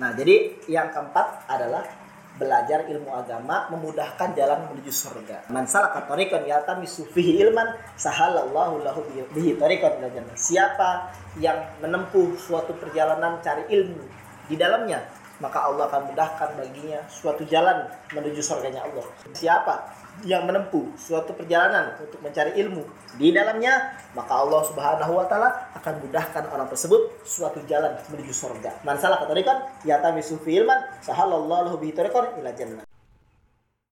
Nah, jadi yang keempat adalah belajar ilmu agama memudahkan jalan menuju surga. Man salaka tariqan yaltamisu ilman sahalallahu lahu bihi tariqan. Siapa yang menempuh suatu perjalanan cari ilmu di dalamnya, maka Allah akan mudahkan baginya suatu jalan menuju surganya Allah. Siapa yang menempuh suatu perjalanan untuk mencari ilmu di dalamnya, maka Allah Subhanahu wa taala akan mudahkan orang tersebut suatu jalan menuju surga. Man salaka tariqan yatamisu fi ilman sahalallahu lahu bihi tariqan ila jannah.